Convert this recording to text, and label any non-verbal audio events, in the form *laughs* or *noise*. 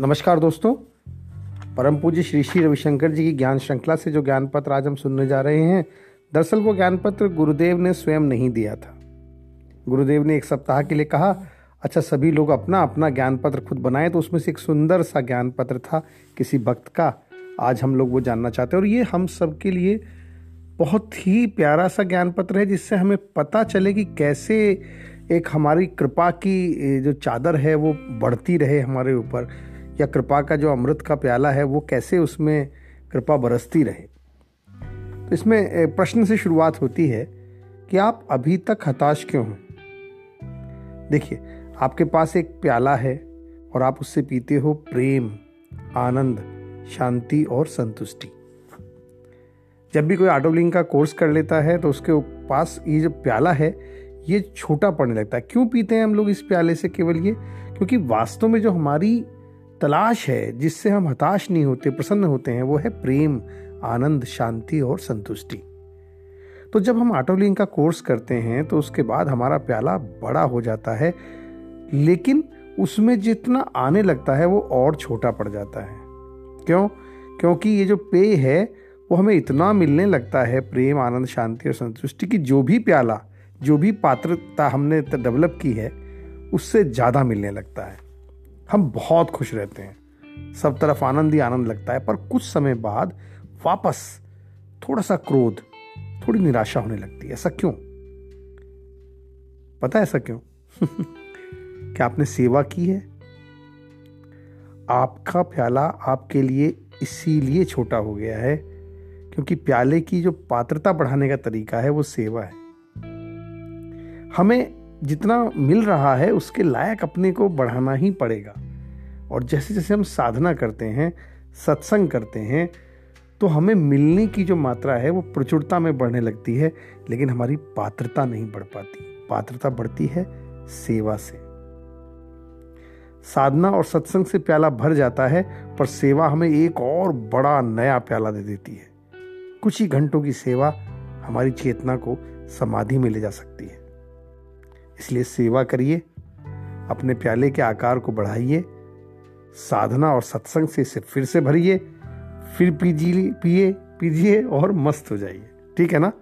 नमस्कार दोस्तों। परम पूज्य श्री श्री रविशंकर जी की ज्ञान श्रृंखला से जो ज्ञान पत्र आज हम सुनने जा रहे हैं, दरअसल वो ज्ञान पत्र गुरुदेव ने स्वयं नहीं दिया था। गुरुदेव ने एक सप्ताह के लिए कहा अच्छा सभी लोग अपना अपना ज्ञान पत्र खुद बनाए। तो उसमें से एक सुंदर सा ज्ञान पत्र था किसी भक्त का। आज हम लोग वो जानना चाहते हैं और ये हम सब के लिए बहुत ही प्यारा सा ज्ञान पत्र है, जिससे हमें पता चले कि कैसे एक हमारी कृपा की जो चादर है वो बढ़ती रहे हमारे ऊपर। या कृपा का जो अमृत का प्याला है, वो कैसे उसमें कृपा बरसती रहे? तो इसमें प्रश्न से शुरुआत होती है कि आप अभी तक हताश क्यों हैं? देखिए, आपके पास एक प्याला है और आप उससे पीते हो प्रेम, आनंद, शांति और संतुष्टि। जब भी कोई ऑटोलिंग का कोर्स कर लेता है तो उसके पास ये जो प्याला है, ये छोटा पड़ने लगता है। क्यों पीते हैं हम लोग इस प्याले से केवल ये? क्योंकि वास्तव में जो हमारी तलाश है, जिससे हम हताश नहीं होते, प्रसन्न होते हैं, वो है प्रेम, आनंद, शांति और संतुष्टि। तो जब हम ऑटोलिंग का कोर्स करते हैं तो उसके बाद हमारा प्याला बड़ा हो जाता है, लेकिन उसमें जितना आने लगता है, वो और छोटा पड़ जाता है। क्यों? क्योंकि ये जो पेय है, वो हमें इतना मिलने लगता है, प्रेम, आनंद, शांति और संतुष्टि, की जो भी प्याला, जो भी पात्रता हमने डेवलप की है, उससे ज़्यादा मिलने लगता है। हम बहुत खुश रहते हैं। सब तरफ़ आनंद ही आनंद लगता है, पर कुछ समय बाद वापस थोड़ा सा क्रोध, थोड़ी निराशा होने लगती है। ऐसा क्यों? पता है ऐसा क्यों? *laughs* क्या आपने सेवा की है? आपका प्याला आपके लिए इसीलिए छोटा हो गया है क्योंकि प्याले की जो पात्रता बढ़ाने का तरीका है, वो सेवा है। हमें जितना मिल रहा है उसके लायक अपने को बढ़ाना ही पड़ेगा। और जैसे जैसे हम साधना करते हैं, सत्संग करते हैं तो हमें मिलने की जो मात्रा है वो प्रचुरता में बढ़ने लगती है, लेकिन हमारी पात्रता नहीं बढ़ पाती। पात्रता बढ़ती है सेवा से। साधना और सत्संग से प्याला भर जाता है, पर सेवा हमें एक और बड़ा नया प्याला दे देती है। कुछ ही घंटों की सेवा हमारी चेतना को समाधि में ले जा सकती है। इसलिए सेवा करिए, अपने प्याले के आकार को बढ़ाइए, साधना और सत्संग से इसे फिर से भरिए, फिर पीजिए, पिए, पीजिए और मस्त हो जाइए। ठीक है ना?